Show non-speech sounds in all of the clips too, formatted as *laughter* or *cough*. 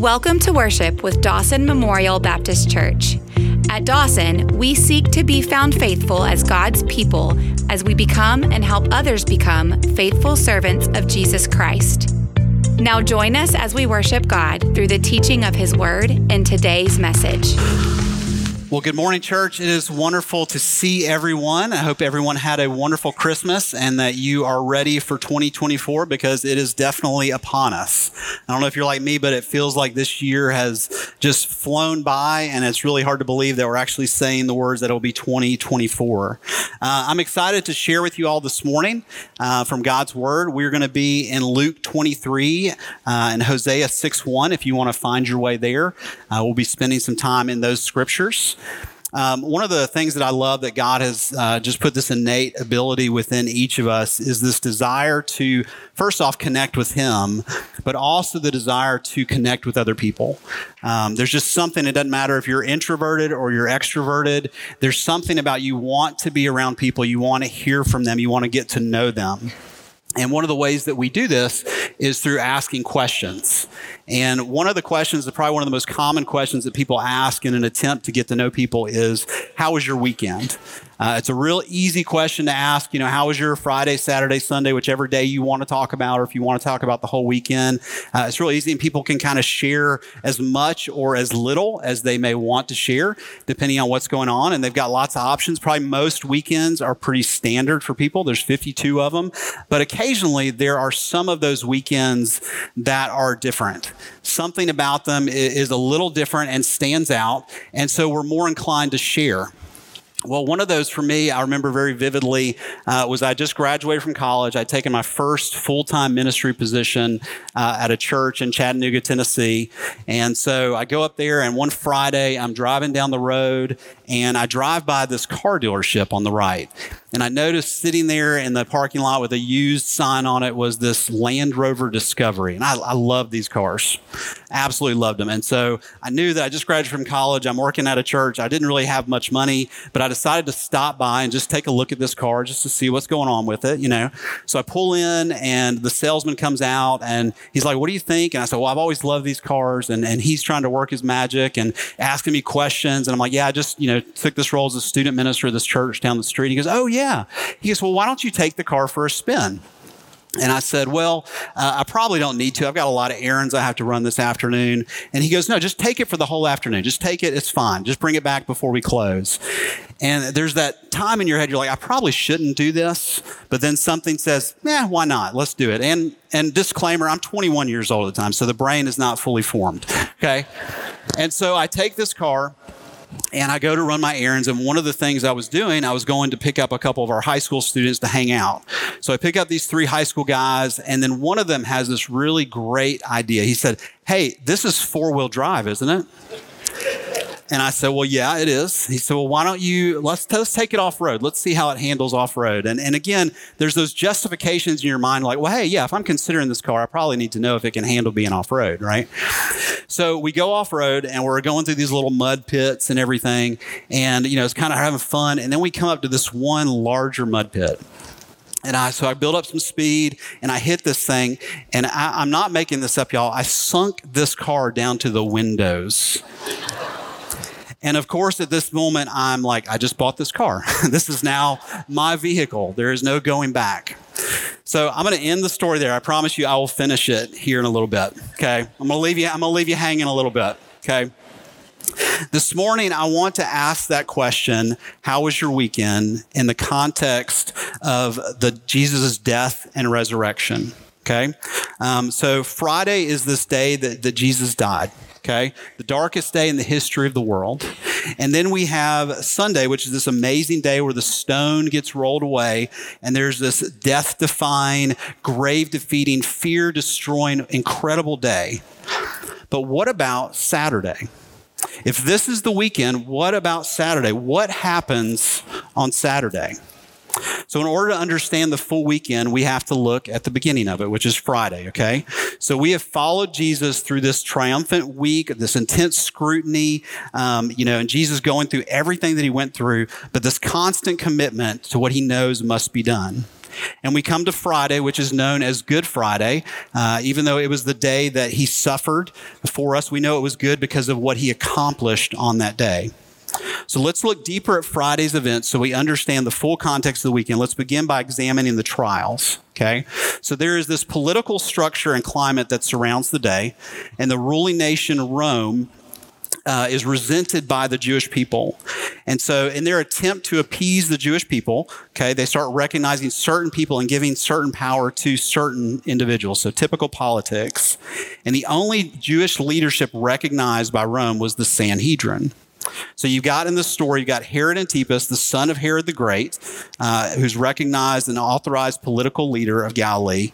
Welcome to worship with Dawson Memorial Baptist Church. At Dawson, we seek to be found faithful as God's people as we become and help others become faithful servants of Jesus Christ. Now, join us as we worship God through the teaching of His Word in today's message. Well, good morning, church. It is wonderful to see everyone. I hope everyone had a wonderful Christmas and that you are ready for 2024 because it is definitely upon us. I don't know if you're like me, but it feels like this year has just flown by and it's really hard to believe that we're actually saying the words that it will be 2024. Uh, I'm excited to share with you all this morning uh, from God's Word. We're going to be in Luke 23 uh, and Hosea 6 1 if you want to find your way there. Uh, we'll be spending some time in those scriptures. Um, one of the things that I love that God has uh, just put this innate ability within each of us is this desire to, first off, connect with Him, but also the desire to connect with other people. Um, there's just something, it doesn't matter if you're introverted or you're extroverted, there's something about you want to be around people, you want to hear from them, you want to get to know them. And one of the ways that we do this is through asking questions. And one of the questions, probably one of the most common questions that people ask in an attempt to get to know people is, How was your weekend? Uh, it's a real easy question to ask. You know, how was your Friday, Saturday, Sunday, whichever day you want to talk about, or if you want to talk about the whole weekend? Uh, it's real easy, and people can kind of share as much or as little as they may want to share, depending on what's going on. And they've got lots of options. Probably most weekends are pretty standard for people. There's 52 of them, but occasionally there are some of those weekends that are different. Something about them is a little different and stands out, and so we're more inclined to share. Well, one of those for me, I remember very vividly, uh, was I just graduated from college. I'd taken my first full time ministry position uh, at a church in Chattanooga, Tennessee. And so I go up there, and one Friday, I'm driving down the road, and I drive by this car dealership on the right. And I noticed sitting there in the parking lot with a used sign on it was this Land Rover Discovery. And I, I love these cars, absolutely loved them. And so I knew that I just graduated from college. I'm working at a church. I didn't really have much money, but I decided to stop by and just take a look at this car just to see what's going on with it, you know. So I pull in and the salesman comes out and he's like, What do you think? And I said, Well, I've always loved these cars. And, and he's trying to work his magic and asking me questions. And I'm like, Yeah, I just, you know, took this role as a student minister of this church down the street. He goes, Oh, yeah. He goes, well, why don't you take the car for a spin? And I said, Well, uh, I probably don't need to. I've got a lot of errands I have to run this afternoon. And he goes, No, just take it for the whole afternoon. Just take it. It's fine. Just bring it back before we close. And there's that time in your head, you're like, I probably shouldn't do this. But then something says, Yeah, why not? Let's do it. And, and disclaimer, I'm 21 years old at the time, so the brain is not fully formed. Okay. And so I take this car and I go to run my errands. And one of the things I was doing, I was going to pick up a couple of our high school students to hang out. So I pick up these three high school guys, and then one of them has this really great idea. He said, Hey, this is four wheel drive, isn't it? And I said, Well, yeah, it is. He said, Well, why don't you let's let's take it off road. Let's see how it handles off road. And and again, there's those justifications in your mind, like, well, hey, yeah, if I'm considering this car, I probably need to know if it can handle being off road, right? So we go off road and we're going through these little mud pits and everything, and you know, it's kind of having fun. And then we come up to this one larger mud pit. And I, so I build up some speed and I hit this thing. And I, I'm not making this up, y'all. I sunk this car down to the windows. And of course, at this moment, I'm like, I just bought this car. *laughs* this is now my vehicle. There is no going back. So I'm going to end the story there. I promise you, I will finish it here in a little bit. Okay. I'm going to leave you, I'm going to leave you hanging a little bit. Okay. This morning, I want to ask that question How was your weekend in the context of the Jesus' death and resurrection? Okay. Um, so Friday is this day that, that Jesus died okay? The darkest day in the history of the world. And then we have Sunday, which is this amazing day where the stone gets rolled away and there's this death defying, grave defeating, fear destroying, incredible day. But what about Saturday? If this is the weekend, what about Saturday? What happens on Saturday? So, in order to understand the full weekend, we have to look at the beginning of it, which is Friday, okay? So, we have followed Jesus through this triumphant week, this intense scrutiny, um, you know, and Jesus going through everything that he went through, but this constant commitment to what he knows must be done. And we come to Friday, which is known as Good Friday. Uh, even though it was the day that he suffered for us, we know it was good because of what he accomplished on that day. So let's look deeper at Friday's events so we understand the full context of the weekend. Let's begin by examining the trials. Okay. So there is this political structure and climate that surrounds the day, and the ruling nation, Rome, uh, is resented by the Jewish people. And so, in their attempt to appease the Jewish people, okay, they start recognizing certain people and giving certain power to certain individuals. So, typical politics. And the only Jewish leadership recognized by Rome was the Sanhedrin. So you've got in the story, you've got Herod Antipas, the son of Herod the Great, uh, who's recognized and authorized political leader of Galilee.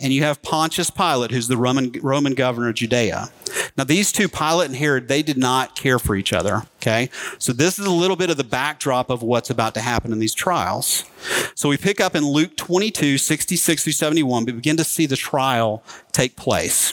And you have Pontius Pilate, who's the Roman, Roman governor of Judea. Now, these two, Pilate and Herod, they did not care for each other. Okay. So this is a little bit of the backdrop of what's about to happen in these trials. So we pick up in Luke 22, 66 through 71, we begin to see the trial take place.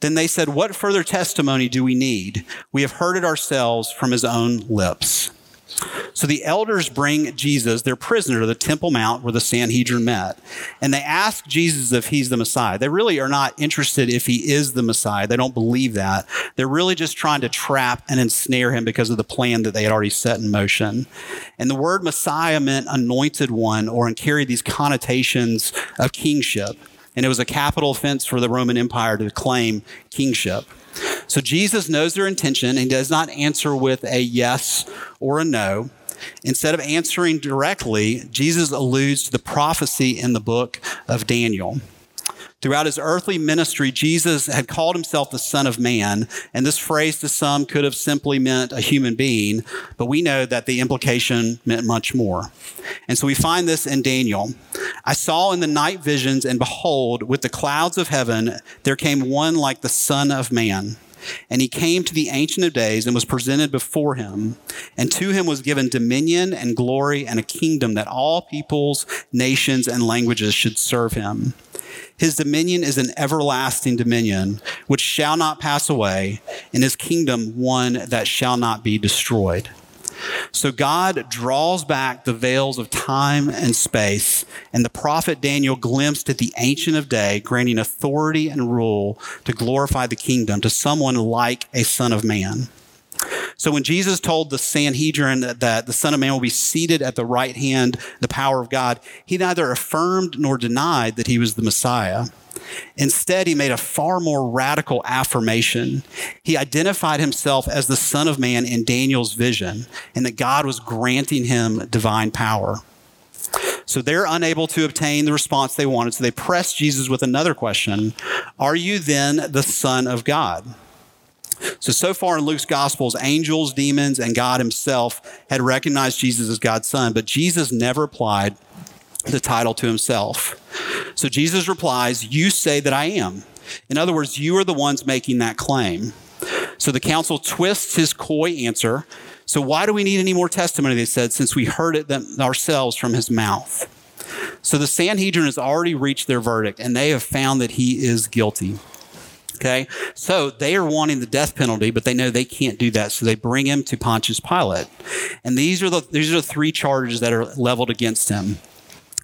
Then they said, What further testimony do we need? We have heard it ourselves from his own lips. So the elders bring Jesus, their prisoner, to the Temple Mount where the Sanhedrin met. And they ask Jesus if he's the Messiah. They really are not interested if he is the Messiah. They don't believe that. They're really just trying to trap and ensnare him because of the plan that they had already set in motion. And the word Messiah meant anointed one or and carried these connotations of kingship and it was a capital offense for the Roman Empire to claim kingship. So Jesus knows their intention and does not answer with a yes or a no. Instead of answering directly, Jesus alludes to the prophecy in the book of Daniel. Throughout his earthly ministry, Jesus had called himself the Son of Man, and this phrase to some could have simply meant a human being, but we know that the implication meant much more. And so we find this in Daniel. I saw in the night visions, and behold, with the clouds of heaven, there came one like the Son of Man. And he came to the Ancient of Days and was presented before him. And to him was given dominion and glory and a kingdom that all peoples, nations, and languages should serve him. His dominion is an everlasting dominion which shall not pass away, and his kingdom one that shall not be destroyed. So God draws back the veils of time and space, and the prophet Daniel glimpsed at the Ancient of Day, granting authority and rule to glorify the kingdom to someone like a Son of Man. So when Jesus told the Sanhedrin that the Son of Man will be seated at the right hand, the power of God, he neither affirmed nor denied that he was the Messiah. Instead, he made a far more radical affirmation. He identified himself as the Son of Man in Daniel's vision, and that God was granting him divine power. So they're unable to obtain the response they wanted, so they press Jesus with another question Are you then the Son of God? So, so far in Luke's Gospels, angels, demons, and God himself had recognized Jesus as God's son, but Jesus never applied the title to himself. So Jesus replies, You say that I am. In other words, you are the ones making that claim. So the council twists his coy answer. So why do we need any more testimony? They said, since we heard it ourselves from his mouth. So the Sanhedrin has already reached their verdict and they have found that he is guilty. Okay. So they are wanting the death penalty, but they know they can't do that. So they bring him to Pontius Pilate. And these are the, these are the three charges that are leveled against him.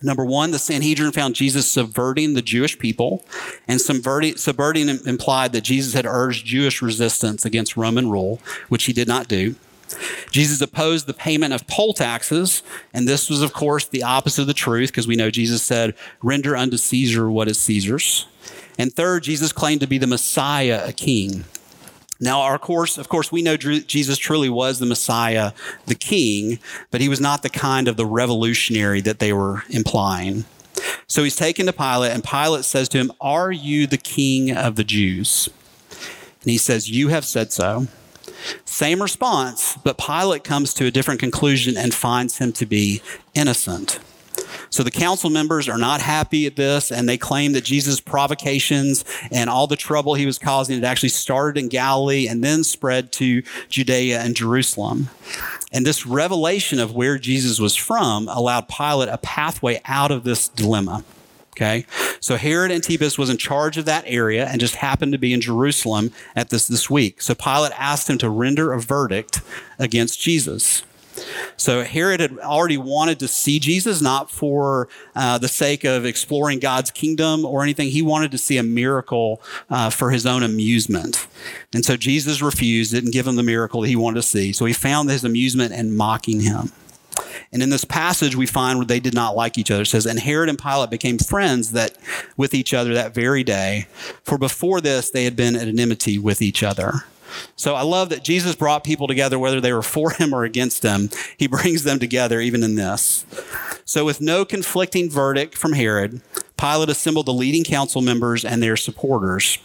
Number one, the Sanhedrin found Jesus subverting the Jewish people, and subverting, subverting implied that Jesus had urged Jewish resistance against Roman rule, which he did not do. Jesus opposed the payment of poll taxes, and this was, of course, the opposite of the truth because we know Jesus said, Render unto Caesar what is Caesar's. And third, Jesus claimed to be the Messiah, a king. Now, our course, of course, we know Jesus truly was the Messiah, the King, but he was not the kind of the revolutionary that they were implying. So he's taken to Pilate, and Pilate says to him, Are you the King of the Jews? And he says, You have said so. Same response, but Pilate comes to a different conclusion and finds him to be innocent. So the council members are not happy at this, and they claim that Jesus' provocations and all the trouble he was causing had actually started in Galilee and then spread to Judea and Jerusalem. And this revelation of where Jesus was from allowed Pilate a pathway out of this dilemma. Okay. So Herod Antipas was in charge of that area and just happened to be in Jerusalem at this this week. So Pilate asked him to render a verdict against Jesus. So Herod had already wanted to see Jesus, not for uh, the sake of exploring God's kingdom or anything. He wanted to see a miracle uh, for his own amusement. And so Jesus refused, didn't give him the miracle that he wanted to see. So he found his amusement in mocking him. And in this passage, we find where they did not like each other. It says, And Herod and Pilate became friends that with each other that very day. For before this, they had been at enmity with each other. So I love that Jesus brought people together, whether they were for him or against him. He *laughs* brings them together even in this. So, with no conflicting verdict from Herod, Pilate assembled the leading council members and their supporters.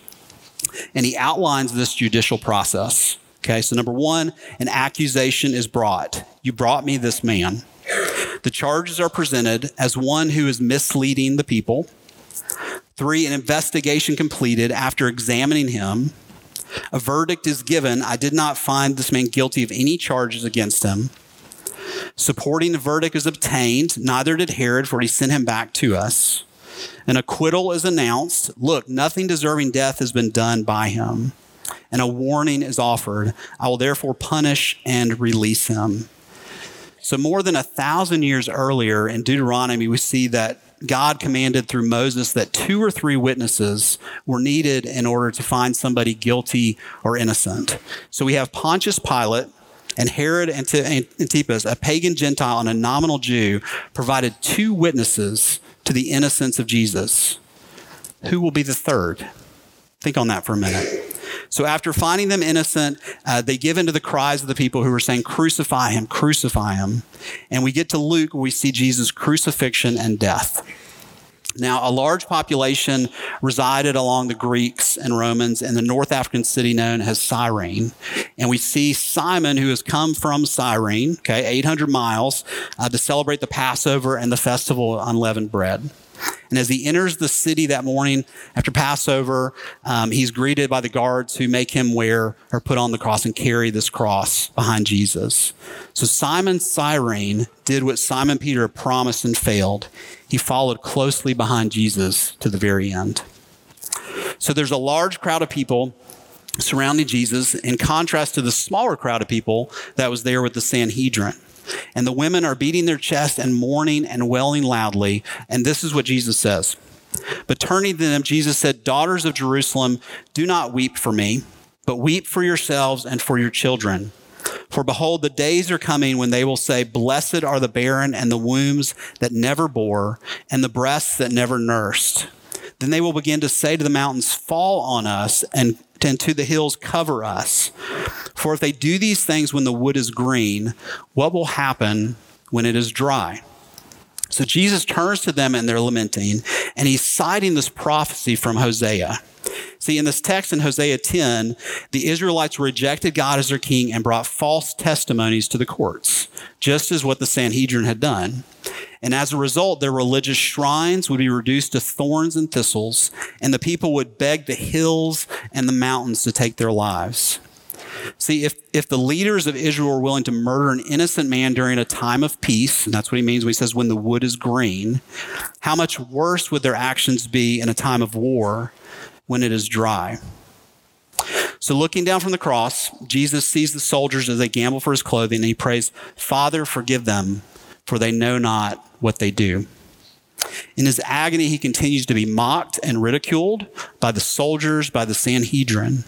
And he outlines this judicial process. Okay, so number one, an accusation is brought. You brought me this man. The charges are presented as one who is misleading the people. Three, an investigation completed after examining him. A verdict is given. I did not find this man guilty of any charges against him. Supporting the verdict is obtained. Neither did Herod, for he sent him back to us. An acquittal is announced. Look, nothing deserving death has been done by him and a warning is offered. I will therefore punish and release him. So, more than a thousand years earlier in Deuteronomy, we see that God commanded through Moses that two or three witnesses were needed in order to find somebody guilty or innocent. So, we have Pontius Pilate and Herod and Antipas, a pagan Gentile and a nominal Jew, provided two witnesses to the innocence of Jesus. Who will be the third? Think on that for a minute. So after finding them innocent, uh, they give in to the cries of the people who were saying, Crucify him, crucify him. And we get to Luke where we see Jesus' crucifixion and death. Now, a large population resided along the Greeks and Romans in the North African city known as Cyrene. And we see Simon, who has come from Cyrene, okay, 800 miles, uh, to celebrate the Passover and the festival of unleavened bread. And as he enters the city that morning after Passover, um, he's greeted by the guards who make him wear or put on the cross and carry this cross behind Jesus. So Simon Cyrene did what Simon Peter promised and failed. He followed closely behind Jesus to the very end. So there's a large crowd of people surrounding Jesus in contrast to the smaller crowd of people that was there with the Sanhedrin. And the women are beating their chest and mourning and wailing loudly. And this is what Jesus says. But turning to them, Jesus said, Daughters of Jerusalem, do not weep for me, but weep for yourselves and for your children. For behold, the days are coming when they will say, Blessed are the barren and the wombs that never bore, and the breasts that never nursed. Then they will begin to say to the mountains, Fall on us, and, and to the hills, Cover us. For if they do these things when the wood is green, what will happen when it is dry? So Jesus turns to them and they're lamenting, and he's citing this prophecy from Hosea. See, in this text in Hosea 10, the Israelites rejected God as their king and brought false testimonies to the courts, just as what the Sanhedrin had done. And as a result, their religious shrines would be reduced to thorns and thistles, and the people would beg the hills and the mountains to take their lives. See, if, if the leaders of Israel were willing to murder an innocent man during a time of peace, and that's what he means when he says when the wood is green, how much worse would their actions be in a time of war when it is dry? So, looking down from the cross, Jesus sees the soldiers as they gamble for his clothing, and he prays, Father, forgive them, for they know not what they do. In his agony, he continues to be mocked and ridiculed by the soldiers, by the Sanhedrin.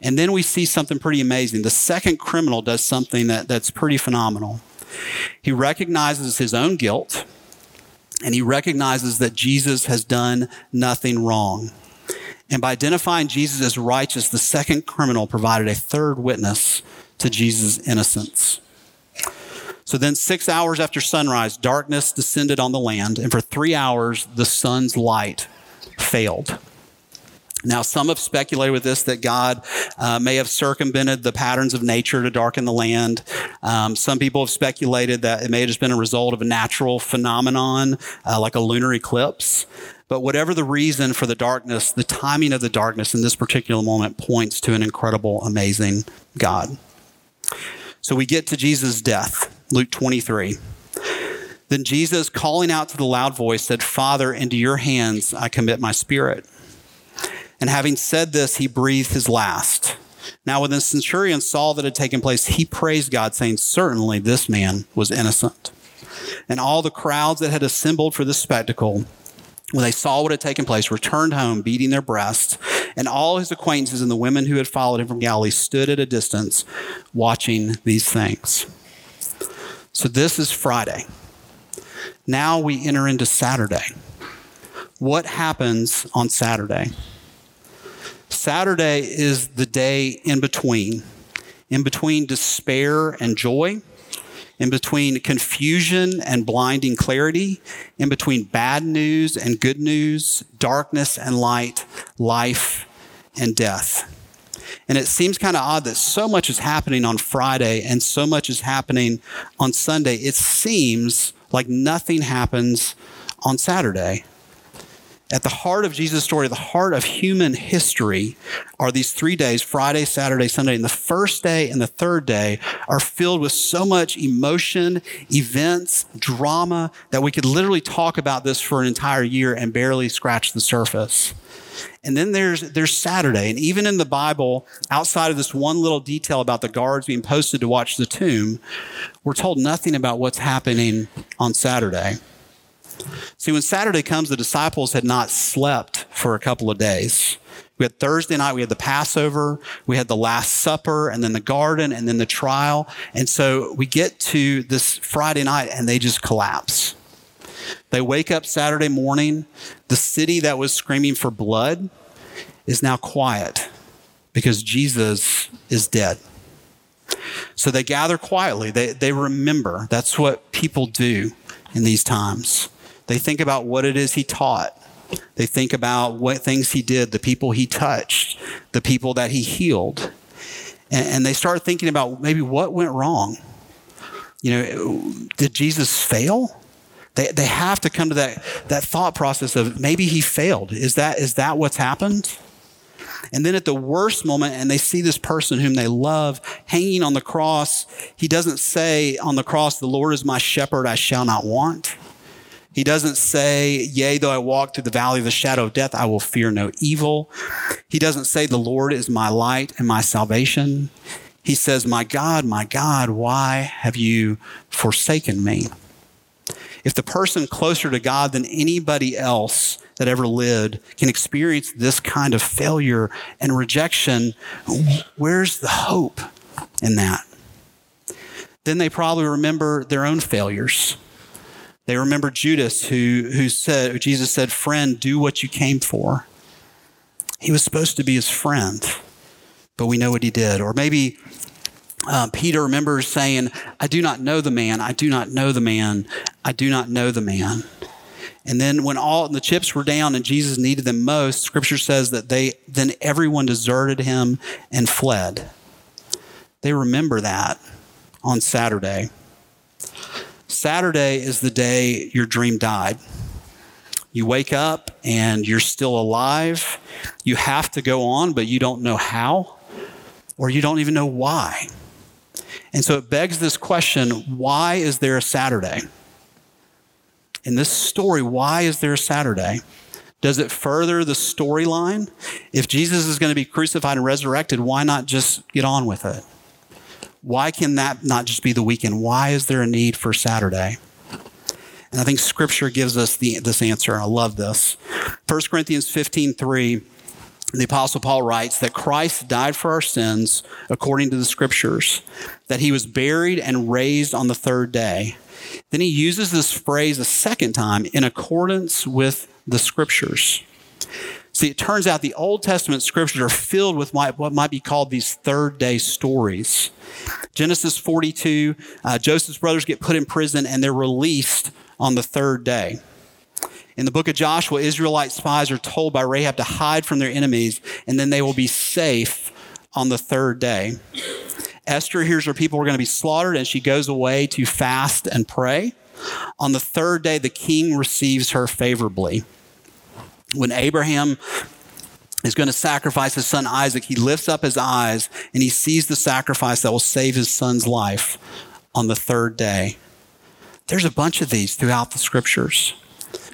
And then we see something pretty amazing. The second criminal does something that, that's pretty phenomenal. He recognizes his own guilt, and he recognizes that Jesus has done nothing wrong. And by identifying Jesus as righteous, the second criminal provided a third witness to Jesus' innocence. So then, six hours after sunrise, darkness descended on the land, and for three hours, the sun's light failed. Now, some have speculated with this that God uh, may have circumvented the patterns of nature to darken the land. Um, some people have speculated that it may have just been a result of a natural phenomenon, uh, like a lunar eclipse. But whatever the reason for the darkness, the timing of the darkness in this particular moment points to an incredible, amazing God. So we get to Jesus' death, Luke 23. Then Jesus, calling out to the loud voice, said, Father, into your hands I commit my spirit. And having said this, he breathed his last. Now, when the centurion saw that had taken place, he praised God, saying, Certainly this man was innocent. And all the crowds that had assembled for this spectacle, when they saw what had taken place, returned home, beating their breasts. And all his acquaintances and the women who had followed him from Galilee stood at a distance watching these things. So, this is Friday. Now we enter into Saturday. What happens on Saturday? Saturday is the day in between, in between despair and joy, in between confusion and blinding clarity, in between bad news and good news, darkness and light, life and death. And it seems kind of odd that so much is happening on Friday and so much is happening on Sunday. It seems like nothing happens on Saturday. At the heart of Jesus' story, the heart of human history, are these three days Friday, Saturday, Sunday. And the first day and the third day are filled with so much emotion, events, drama that we could literally talk about this for an entire year and barely scratch the surface. And then there's, there's Saturday. And even in the Bible, outside of this one little detail about the guards being posted to watch the tomb, we're told nothing about what's happening on Saturday. See, when Saturday comes, the disciples had not slept for a couple of days. We had Thursday night, we had the Passover, we had the Last Supper, and then the garden, and then the trial. And so we get to this Friday night and they just collapse. They wake up Saturday morning. The city that was screaming for blood is now quiet because Jesus is dead. So they gather quietly. They, they remember. That's what people do in these times. They think about what it is he taught. They think about what things he did, the people he touched, the people that he healed. And, and they start thinking about maybe what went wrong. You know, did Jesus fail? They, they have to come to that, that thought process of maybe he failed. Is that, is that what's happened? And then at the worst moment, and they see this person whom they love hanging on the cross, he doesn't say on the cross, The Lord is my shepherd, I shall not want. He doesn't say, Yea, though I walk through the valley of the shadow of death, I will fear no evil. He doesn't say, The Lord is my light and my salvation. He says, My God, my God, why have you forsaken me? If the person closer to God than anybody else that ever lived can experience this kind of failure and rejection, where's the hope in that? Then they probably remember their own failures they remember Judas who, who said, Jesus said, friend, do what you came for. He was supposed to be his friend, but we know what he did. Or maybe uh, Peter remembers saying, I do not know the man. I do not know the man. I do not know the man. And then when all the chips were down and Jesus needed them most, scripture says that they then everyone deserted him and fled. They remember that on Saturday. Saturday is the day your dream died. You wake up and you're still alive. You have to go on, but you don't know how, or you don't even know why. And so it begs this question why is there a Saturday? In this story, why is there a Saturday? Does it further the storyline? If Jesus is going to be crucified and resurrected, why not just get on with it? Why can that not just be the weekend? Why is there a need for Saturday? And I think scripture gives us the, this answer. I love this. 1 Corinthians 15 3, the Apostle Paul writes that Christ died for our sins according to the scriptures, that he was buried and raised on the third day. Then he uses this phrase a second time in accordance with the scriptures. See, it turns out the Old Testament scriptures are filled with what might be called these third day stories. Genesis 42, uh, Joseph's brothers get put in prison and they're released on the third day. In the book of Joshua, Israelite spies are told by Rahab to hide from their enemies, and then they will be safe on the third day. Esther hears her people are going to be slaughtered, and she goes away to fast and pray. On the third day, the king receives her favorably. When Abraham is going to sacrifice his son Isaac, he lifts up his eyes and he sees the sacrifice that will save his son's life on the third day. There's a bunch of these throughout the scriptures.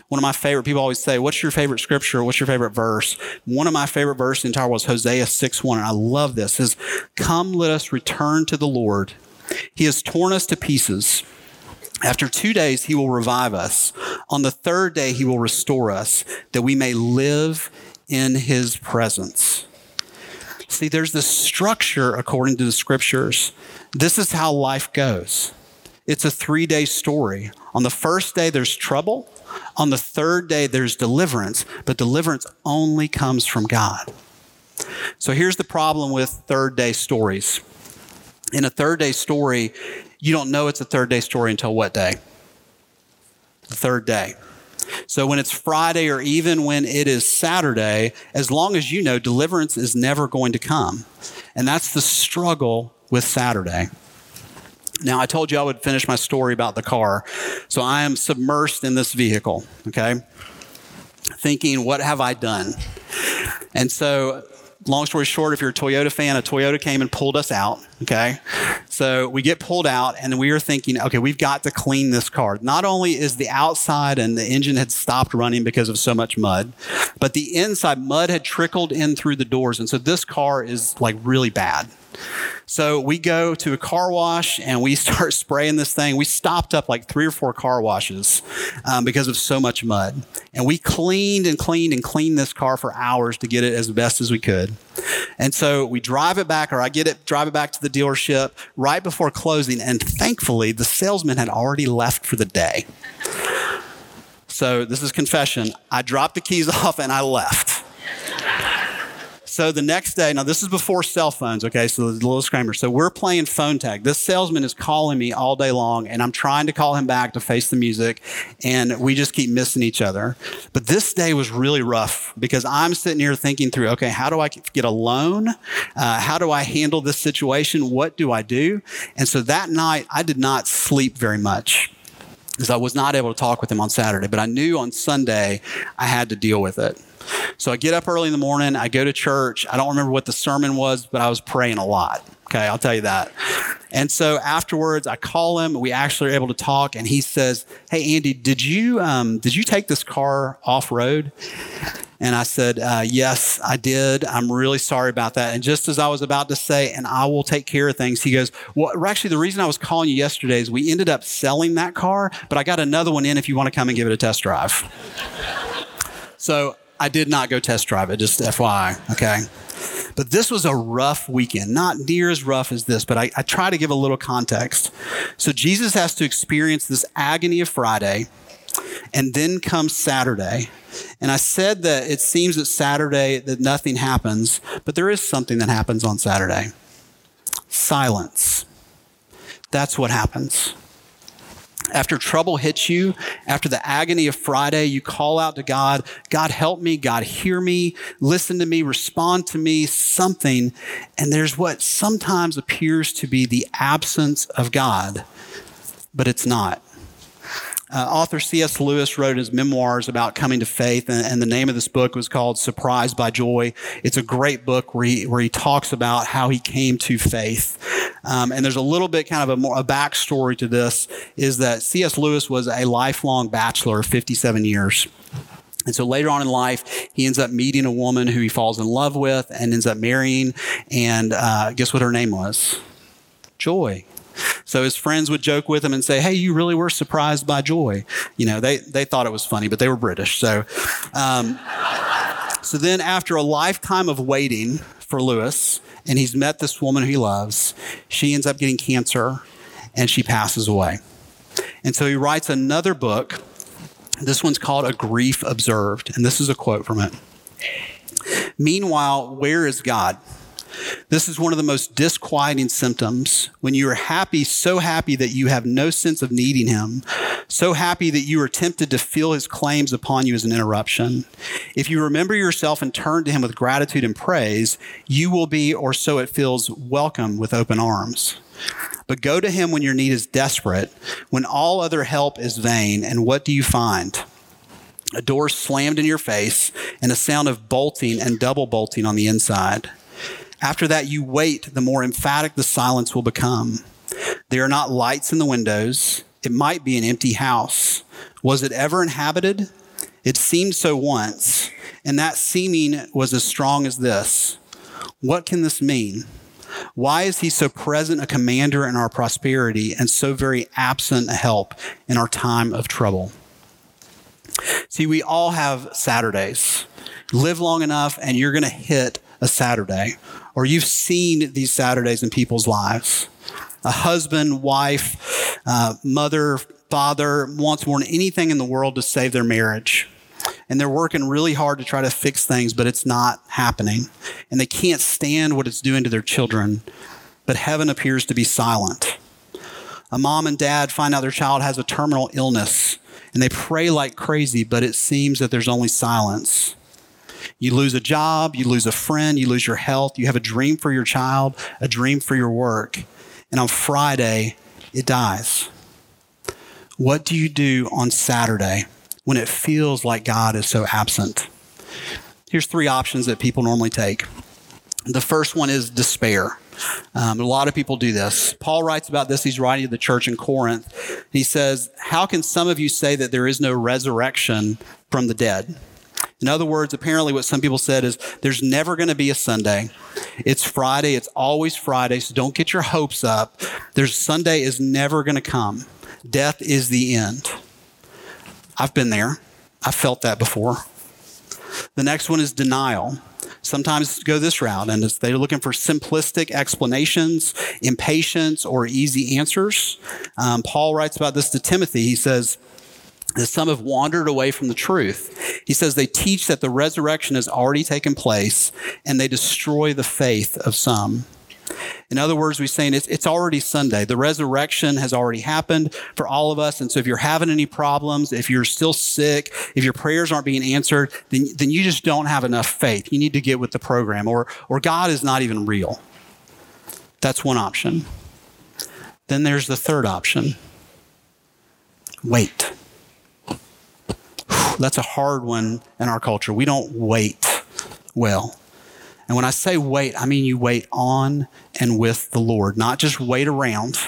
One of my favorite people always say, What's your favorite scripture? What's your favorite verse? One of my favorite verses in the entire world is Hosea 6 1. And I love this. It says, Come, let us return to the Lord. He has torn us to pieces. After two days, he will revive us. On the third day, he will restore us, that we may live in his presence. See, there's this structure according to the scriptures. This is how life goes. It's a three day story. On the first day, there's trouble. On the third day, there's deliverance, but deliverance only comes from God. So here's the problem with third day stories. In a third day story, you don't know it's a third day story until what day? The third day. So when it's Friday or even when it is Saturday, as long as you know, deliverance is never going to come. And that's the struggle with Saturday. Now, I told you I would finish my story about the car. So I am submersed in this vehicle, okay? Thinking, what have I done? And so long story short, if you're a Toyota fan, a Toyota came and pulled us out. Okay. So we get pulled out and we are thinking, okay, we've got to clean this car. Not only is the outside and the engine had stopped running because of so much mud, but the inside mud had trickled in through the doors. And so this car is like really bad. So we go to a car wash and we *laughs* start spraying this thing. We stopped up like three or four car washes um, because of so much mud. And we cleaned and cleaned and cleaned this car for hours to get it as best as we could. And so we drive it back, or I get it, drive it back to the dealership right before closing. And thankfully, the salesman had already left for the day. So this is confession. I dropped the keys *laughs* off and I left. So the next day, now this is before cell phones, okay? So the little screamer. So we're playing phone tag. This salesman is calling me all day long, and I'm trying to call him back to face the music, and we just keep missing each other. But this day was really rough because I'm sitting here thinking through, okay, how do I get a loan? Uh, how do I handle this situation? What do I do? And so that night, I did not sleep very much because I was not able to talk with him on Saturday, but I knew on Sunday I had to deal with it. So I get up early in the morning, I go to church. I don't remember what the sermon was, but I was praying a lot. Okay, I'll tell you that. And so afterwards, I call him. We actually are able to talk, and he says, "Hey, Andy, did you um, did you take this car off road?" And I said, uh, "Yes, I did. I'm really sorry about that." And just as I was about to say, "And I will take care of things," he goes, "Well, actually, the reason I was calling you yesterday is we ended up selling that car, but I got another one in if you want to come and give it a test drive." so I did not go test drive it, just FYI, okay? But this was a rough weekend, not near as rough as this, but I, I try to give a little context. So Jesus has to experience this agony of Friday, and then comes Saturday. And I said that it seems that Saturday that nothing happens, but there is something that happens on Saturday. Silence. That's what happens. After trouble hits you, after the agony of Friday, you call out to God, God, help me, God, hear me, listen to me, respond to me, something. And there's what sometimes appears to be the absence of God, but it's not. Uh, author C.S. Lewis wrote his memoirs about coming to faith, and, and, the name of this book was called Surprised by Joy. It's a great book where he, where he talks about how he came to faith. Um, and there's a little bit kind of a, more, a backstory to this is that C.S. Lewis was a lifelong bachelor, 57 years. And so later on in life, he ends up meeting a woman who he falls in love with and ends up marrying. And uh, guess what her name was? Joy. So his friends would joke with him and say, Hey, you really were surprised by joy. You know, they, they thought it was funny, but they were British. So, um, so then after a lifetime of waiting for Lewis, and he's met this woman he loves, she ends up getting cancer and she passes away. And so he writes another book. This one's called A Grief Observed. And this is a quote from it. Meanwhile, where is God? This is one of the most disquieting symptoms when you are happy, so happy that you have no sense of needing him, so happy that you are tempted to feel his claims upon you as an interruption. If you remember yourself and turn to him with gratitude and praise, you will be, or so it feels, welcome with open arms. But go to him when your need is desperate, when all other help is vain, and what do you find? A door slammed in your face and a sound of bolting and double bolting on the inside. After that, you wait, the more emphatic the silence will become. There are not lights in the windows. It might be an empty house. Was it ever inhabited? It seemed so once, and that seeming was as strong as this. What can this mean? Why is he so present a commander in our prosperity and so very absent a help in our time of trouble? See, we all have Saturdays. Live long enough and you're going to hit a Saturday, or you've seen these Saturdays in people's lives. A husband, wife, uh, mother, father wants more than anything in the world to save their marriage and they're working really hard to try to fix things, but it's not happening. And they can't stand what it's doing to their children, but heaven appears to be silent. A mom and dad find out their child has a terminal illness, and they pray like crazy, but it seems that there's only silence. You lose a job, you lose a friend, you lose your health, you have a dream for your child, a dream for your work, and on Friday, it dies. What do you do on Saturday? when it feels like God is so absent. Here's three options that people normally take. The first one is despair. Um, a lot of people do this. Paul writes about this. He's writing to the church in Corinth. He says, How can some of you say that there is no resurrection from the dead? In other words, apparently, what some people said is there's never going to be a Sunday. It's Friday. It's always Friday. So don't get your hopes up. There's Sunday is never going to come. Death is the end. I've been there. I've felt that before. The next one is denial. Sometimes go this route, and they're looking for simplistic explanations, impatience, or easy answers. Um, Paul writes about this to Timothy. He says, that some have wandered away from the truth. He says they teach that the resurrection has already taken place and they destroy the faith of some. In other words, we're saying it's, it's already Sunday. The resurrection has already happened for all of us. And so if you're having any problems, if you're still sick, if your prayers aren't being answered, then, then you just don't have enough faith. You need to get with the program or, or God is not even real. That's one option. Then there's the third option. Wait. That's a hard one in our culture. We don't wait well. And when I say wait, I mean you wait on and with the Lord, not just wait around.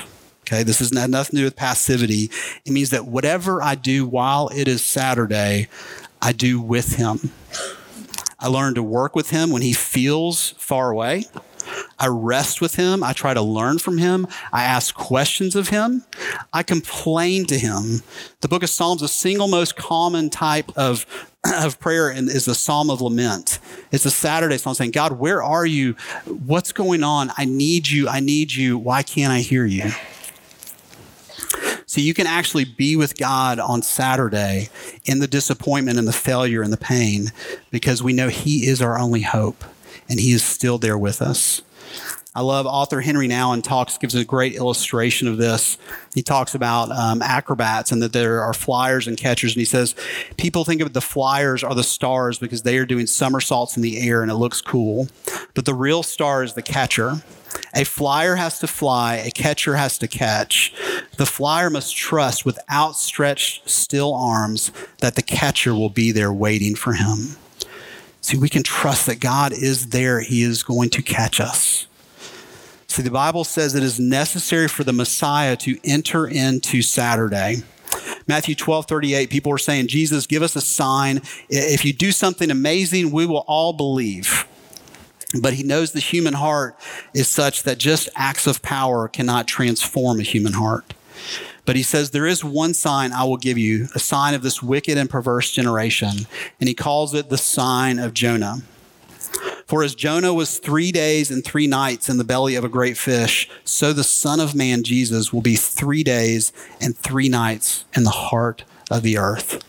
Okay, this has nothing to do with passivity. It means that whatever I do while it is Saturday, I do with Him. I learn to work with Him when He feels far away. I rest with him. I try to learn from him. I ask questions of him. I complain to him. The book of Psalms, the single most common type of, *clears throat* of prayer is the Psalm of Lament. It's a Saturday song saying, God, where are you? What's going on? I need you. I need you. Why can't I hear you? So you can actually be with God on Saturday in the disappointment and the failure and the pain because we know He is our only hope and He is still there with us. I love author Henri Nouwen talks, gives a great illustration of this. He talks about um, acrobats and that there are flyers and catchers. And he says, people think of the flyers are the stars because they are doing somersaults in the air and it looks cool. But the real star is the catcher. A flyer has to fly, a catcher has to catch. The flyer must trust with outstretched, still arms that the catcher will be there waiting for him. See, we can trust that God is there, He is going to catch us. See, the Bible says it is necessary for the Messiah to enter into Saturday. Matthew 12, 38, people are saying, Jesus, give us a sign. If you do something amazing, we will all believe. But he knows the human heart is such that just acts of power cannot transform a human heart. But he says, There is one sign I will give you, a sign of this wicked and perverse generation. And he calls it the sign of Jonah. For as Jonah was three days and three nights in the belly of a great fish, so the Son of Man, Jesus, will be three days and three nights in the heart of the earth.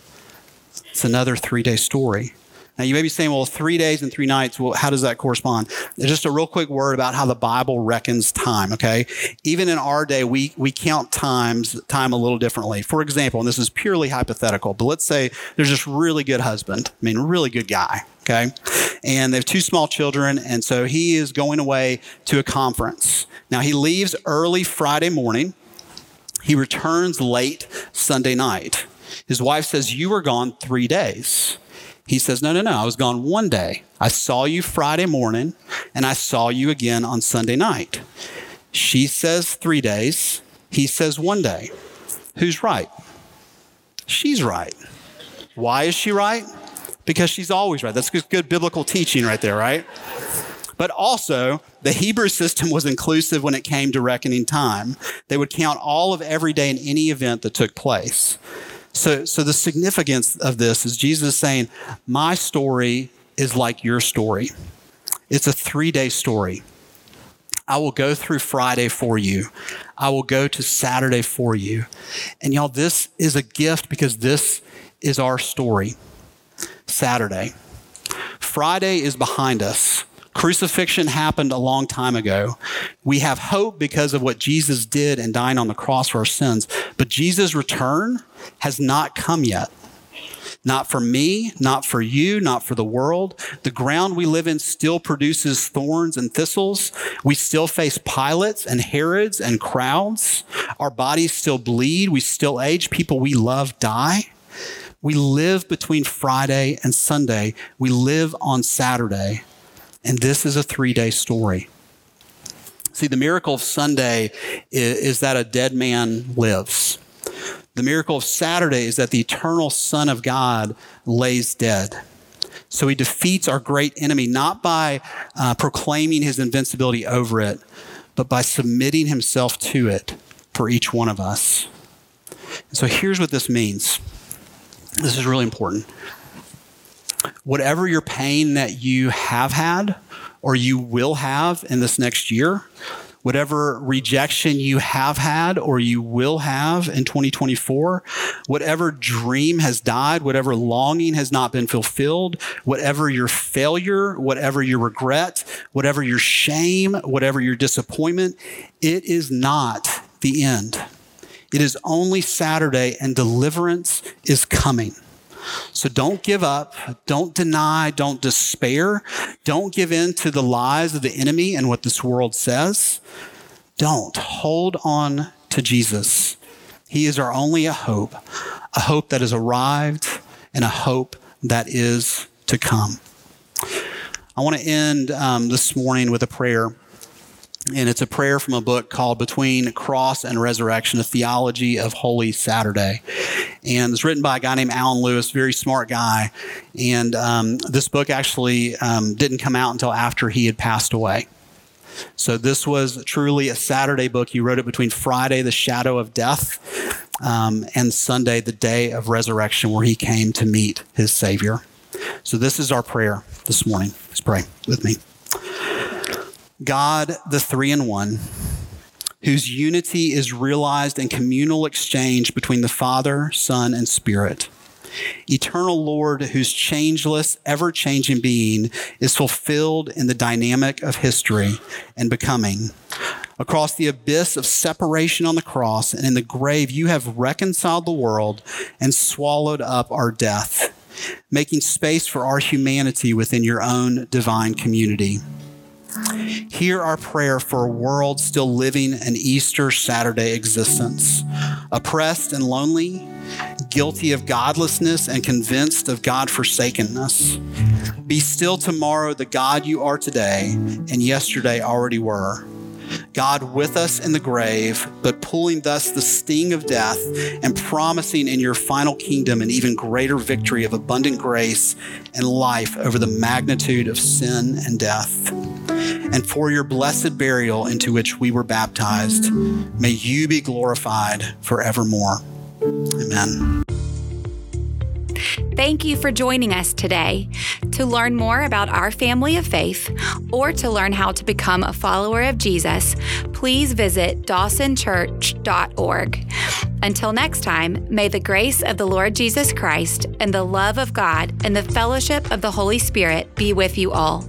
It's another three day story. Now, you may be saying, well, three days and three nights, well, how does that correspond? Just a real quick word about how the Bible reckons time, okay? Even in our day, we, we count times, time a little differently. For example, and this is purely hypothetical, but let's say there's this really good husband, I mean, really good guy, okay? And they have two small children, and so he is going away to a conference. Now, he leaves early Friday morning. He returns late Sunday night. His wife says, You were gone three days. He says, No, no, no. I was gone one day. I saw you Friday morning and I saw you again on Sunday night. She says three days. He says one day. Who's right? She's right. Why is she right? Because she's always right. That's good biblical teaching right there, right? But also, the Hebrew system was inclusive when it came to reckoning time. They would count all of every day in any event that took place. So, so the significance of this is Jesus is saying, My story is like your story. It's a three day story. I will go through Friday for you. I will go to Saturday for you. And y'all, this is a gift because this is our story. Saturday. Friday is behind us. Crucifixion happened a long time ago. We have hope because of what Jesus did and dying on the cross for our sins. But Jesus' return has not come yet. Not for me, not for you, not for the world. The ground we live in still produces thorns and thistles. We still face Pilates and Herods and crowds. Our bodies still bleed. We still age. People we love die. We live between Friday and Sunday. We live on Saturday. And this is a three day story. See, the miracle of Sunday is, is, that a dead man lives. The miracle of Saturday is that the eternal Son of God lays dead. So he defeats our great enemy not by uh, proclaiming his invincibility over it, but by submitting himself to it for each one of us. And so here's what this means. This is really important whatever your pain that you have had or you will have in this next year, whatever rejection you have had or you will have in 2024, whatever dream has died, whatever longing has not been fulfilled, whatever your failure, whatever your regret, whatever your shame, whatever your disappointment, it is not the end. It is only Saturday and deliverance is coming. So don't give up. Don't deny. Don't despair. Don't give in to the lies of the enemy and what this world says. Don't. Hold on to Jesus. He is our only hope, a hope that has arrived and a hope that is to come. I want to end um, this morning with a prayer and it's a prayer from a book called Between Cross and Resurrection, a theology of Holy Saturday. And it's written by a guy named Alan Lewis, very smart guy. And um, this book actually um, didn't come out until after he had passed away. So this was truly a Saturday book. He wrote it between Friday, the shadow of death, um, and Sunday, the day of resurrection, where he came to meet his Savior. So this is our prayer this morning. Let's pray with me. God, the three in one, whose unity is realized in communal exchange between the Father, Son, and Spirit. Eternal Lord, whose changeless, ever changing being is fulfilled in the dynamic of history and becoming. Across the abyss of separation on the cross and in the grave, you have reconciled the world and swallowed up our death, making space for our humanity within your own divine community. Hear our prayer for a world still living an Easter Saturday existence, oppressed and lonely, guilty of godlessness and convinced of God forsakenness. Be still tomorrow the God you are today and yesterday already were. God with us in the grave, but pulling thus the sting of death and promising in your final kingdom an even greater victory of abundant grace and life over the magnitude of sin and death and for your blessed burial into which we were baptized. May you be glorified forevermore. Amen. Thank you for joining us today. To learn more about our family of faith or to learn how to become a follower of Jesus, please visit dawsonchurch.org. Until next time, may the grace of the Lord Jesus Christ and the love of God and the fellowship of the Holy Spirit be with you all.